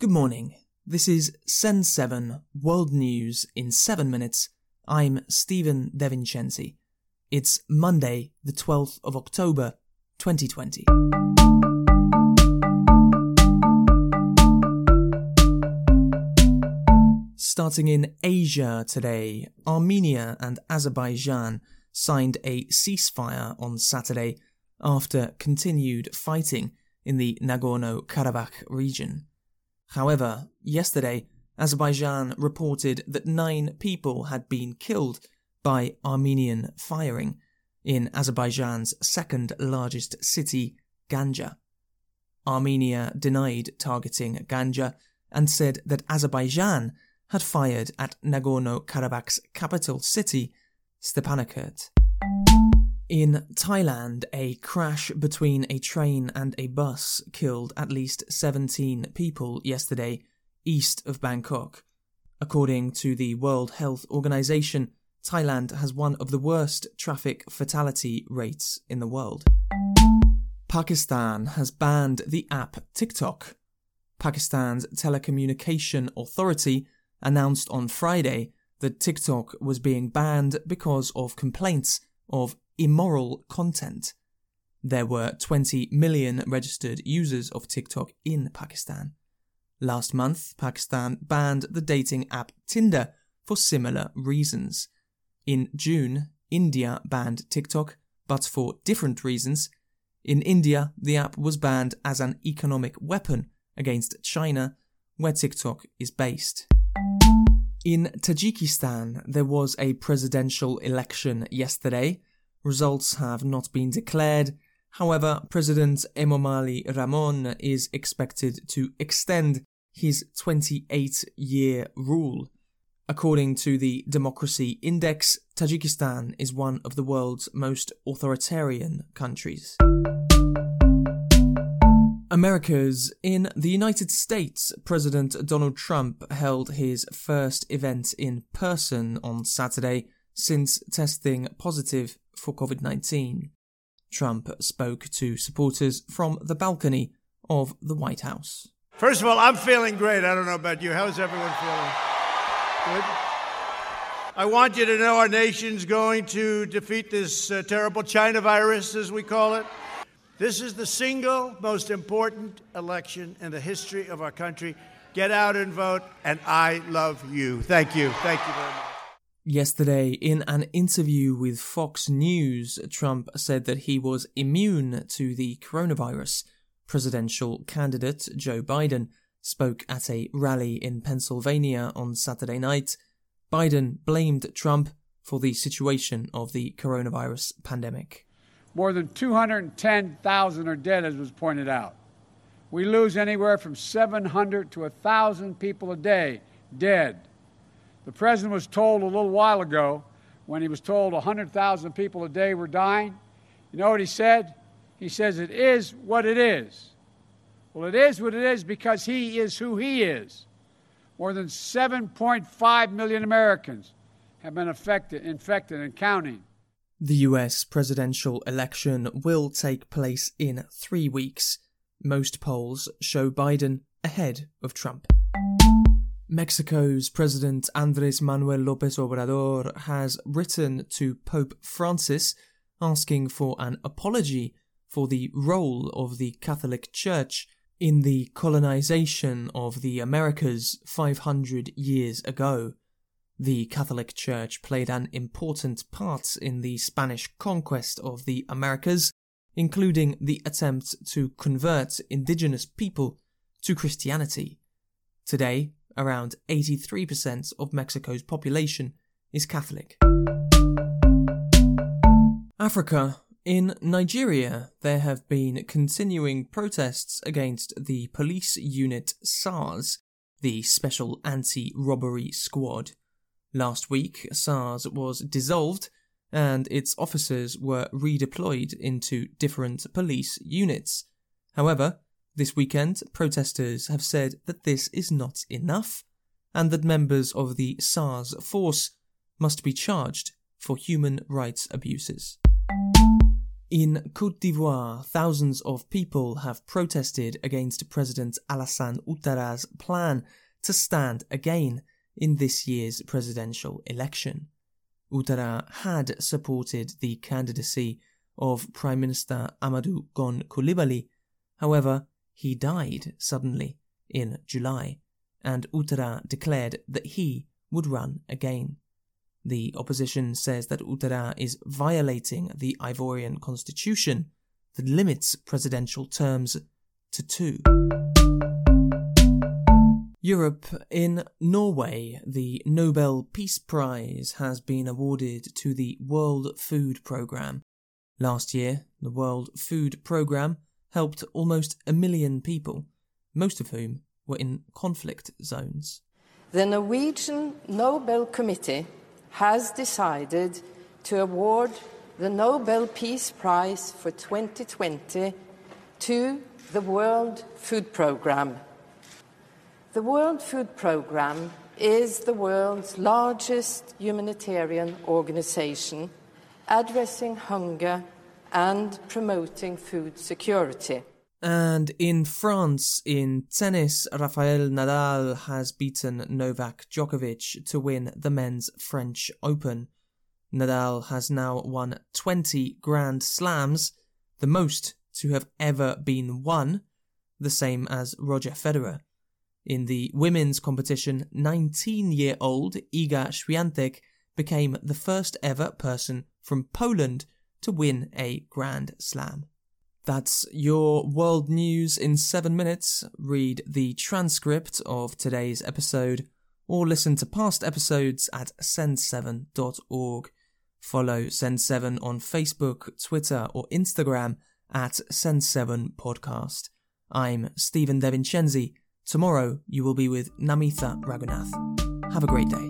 Good morning. This is Send 7 World News in 7 minutes. I'm Stephen DeVincenzi. It's Monday, the 12th of October, 2020. Starting in Asia today, Armenia and Azerbaijan signed a ceasefire on Saturday after continued fighting in the Nagorno Karabakh region. However, yesterday, Azerbaijan reported that nine people had been killed by Armenian firing in Azerbaijan's second largest city, Ganja. Armenia denied targeting Ganja and said that Azerbaijan had fired at Nagorno Karabakh's capital city, Stepanakert. In Thailand, a crash between a train and a bus killed at least 17 people yesterday east of Bangkok. According to the World Health Organization, Thailand has one of the worst traffic fatality rates in the world. Pakistan has banned the app TikTok. Pakistan's Telecommunication Authority announced on Friday that TikTok was being banned because of complaints of immoral content. There were 20 million registered users of TikTok in Pakistan. Last month, Pakistan banned the dating app Tinder for similar reasons. In June, India banned TikTok, but for different reasons. In India, the app was banned as an economic weapon against China, where TikTok is based. In Tajikistan, there was a presidential election yesterday. Results have not been declared. However, President Emomali Rahmon is expected to extend his 28 year rule. According to the Democracy Index, Tajikistan is one of the world's most authoritarian countries. Americas. In the United States, President Donald Trump held his first event in person on Saturday since testing positive for COVID 19. Trump spoke to supporters from the balcony of the White House. First of all, I'm feeling great. I don't know about you. How's everyone feeling? Good? I want you to know our nation's going to defeat this uh, terrible China virus, as we call it. This is the single most important election in the history of our country. Get out and vote, and I love you. Thank you. Thank you very much. Yesterday, in an interview with Fox News, Trump said that he was immune to the coronavirus. Presidential candidate Joe Biden spoke at a rally in Pennsylvania on Saturday night. Biden blamed Trump for the situation of the coronavirus pandemic. More than 210,000 are dead, as was pointed out. We lose anywhere from 700 to 1,000 people a day dead. The president was told a little while ago, when he was told 100,000 people a day were dying, you know what he said? He says, It is what it is. Well, it is what it is because he is who he is. More than 7.5 million Americans have been affected, infected, and counting. The US presidential election will take place in three weeks. Most polls show Biden ahead of Trump. Mexico's President Andres Manuel Lopez Obrador has written to Pope Francis asking for an apology for the role of the Catholic Church in the colonization of the Americas 500 years ago. The Catholic Church played an important part in the Spanish conquest of the Americas, including the attempt to convert indigenous people to Christianity. Today, around 83% of Mexico's population is Catholic. Africa. In Nigeria, there have been continuing protests against the police unit SARS, the Special Anti Robbery Squad. Last week, SARS was dissolved and its officers were redeployed into different police units. However, this weekend, protesters have said that this is not enough and that members of the SARS force must be charged for human rights abuses. In Cote d'Ivoire, thousands of people have protested against President Alassane Ouattara's plan to stand again in this year's presidential election. Ouattara had supported the candidacy of Prime Minister Amadou Gon Coulibaly. However, he died suddenly in July, and Ouattara declared that he would run again. The opposition says that Ouattara is violating the Ivorian constitution that limits presidential terms to two. Europe. In Norway, the Nobel Peace Prize has been awarded to the World Food Programme. Last year, the World Food Programme helped almost a million people, most of whom were in conflict zones. The Norwegian Nobel Committee has decided to award the Nobel Peace Prize for 2020 to the World Food Programme. The World Food Programme is the world's largest humanitarian organization addressing hunger and promoting food security. And in France, in tennis, Rafael Nadal has beaten Novak Djokovic to win the men's French Open. Nadal has now won 20 Grand Slams, the most to have ever been won, the same as Roger Federer. In the women's competition, 19 year old Iga Swiatek became the first ever person from Poland to win a Grand Slam. That's your world news in seven minutes. Read the transcript of today's episode or listen to past episodes at send7.org. Follow Send7 on Facebook, Twitter, or Instagram at Send7Podcast. I'm Stephen DeVincenzi. Tomorrow you will be with Namitha Raghunath. Have a great day.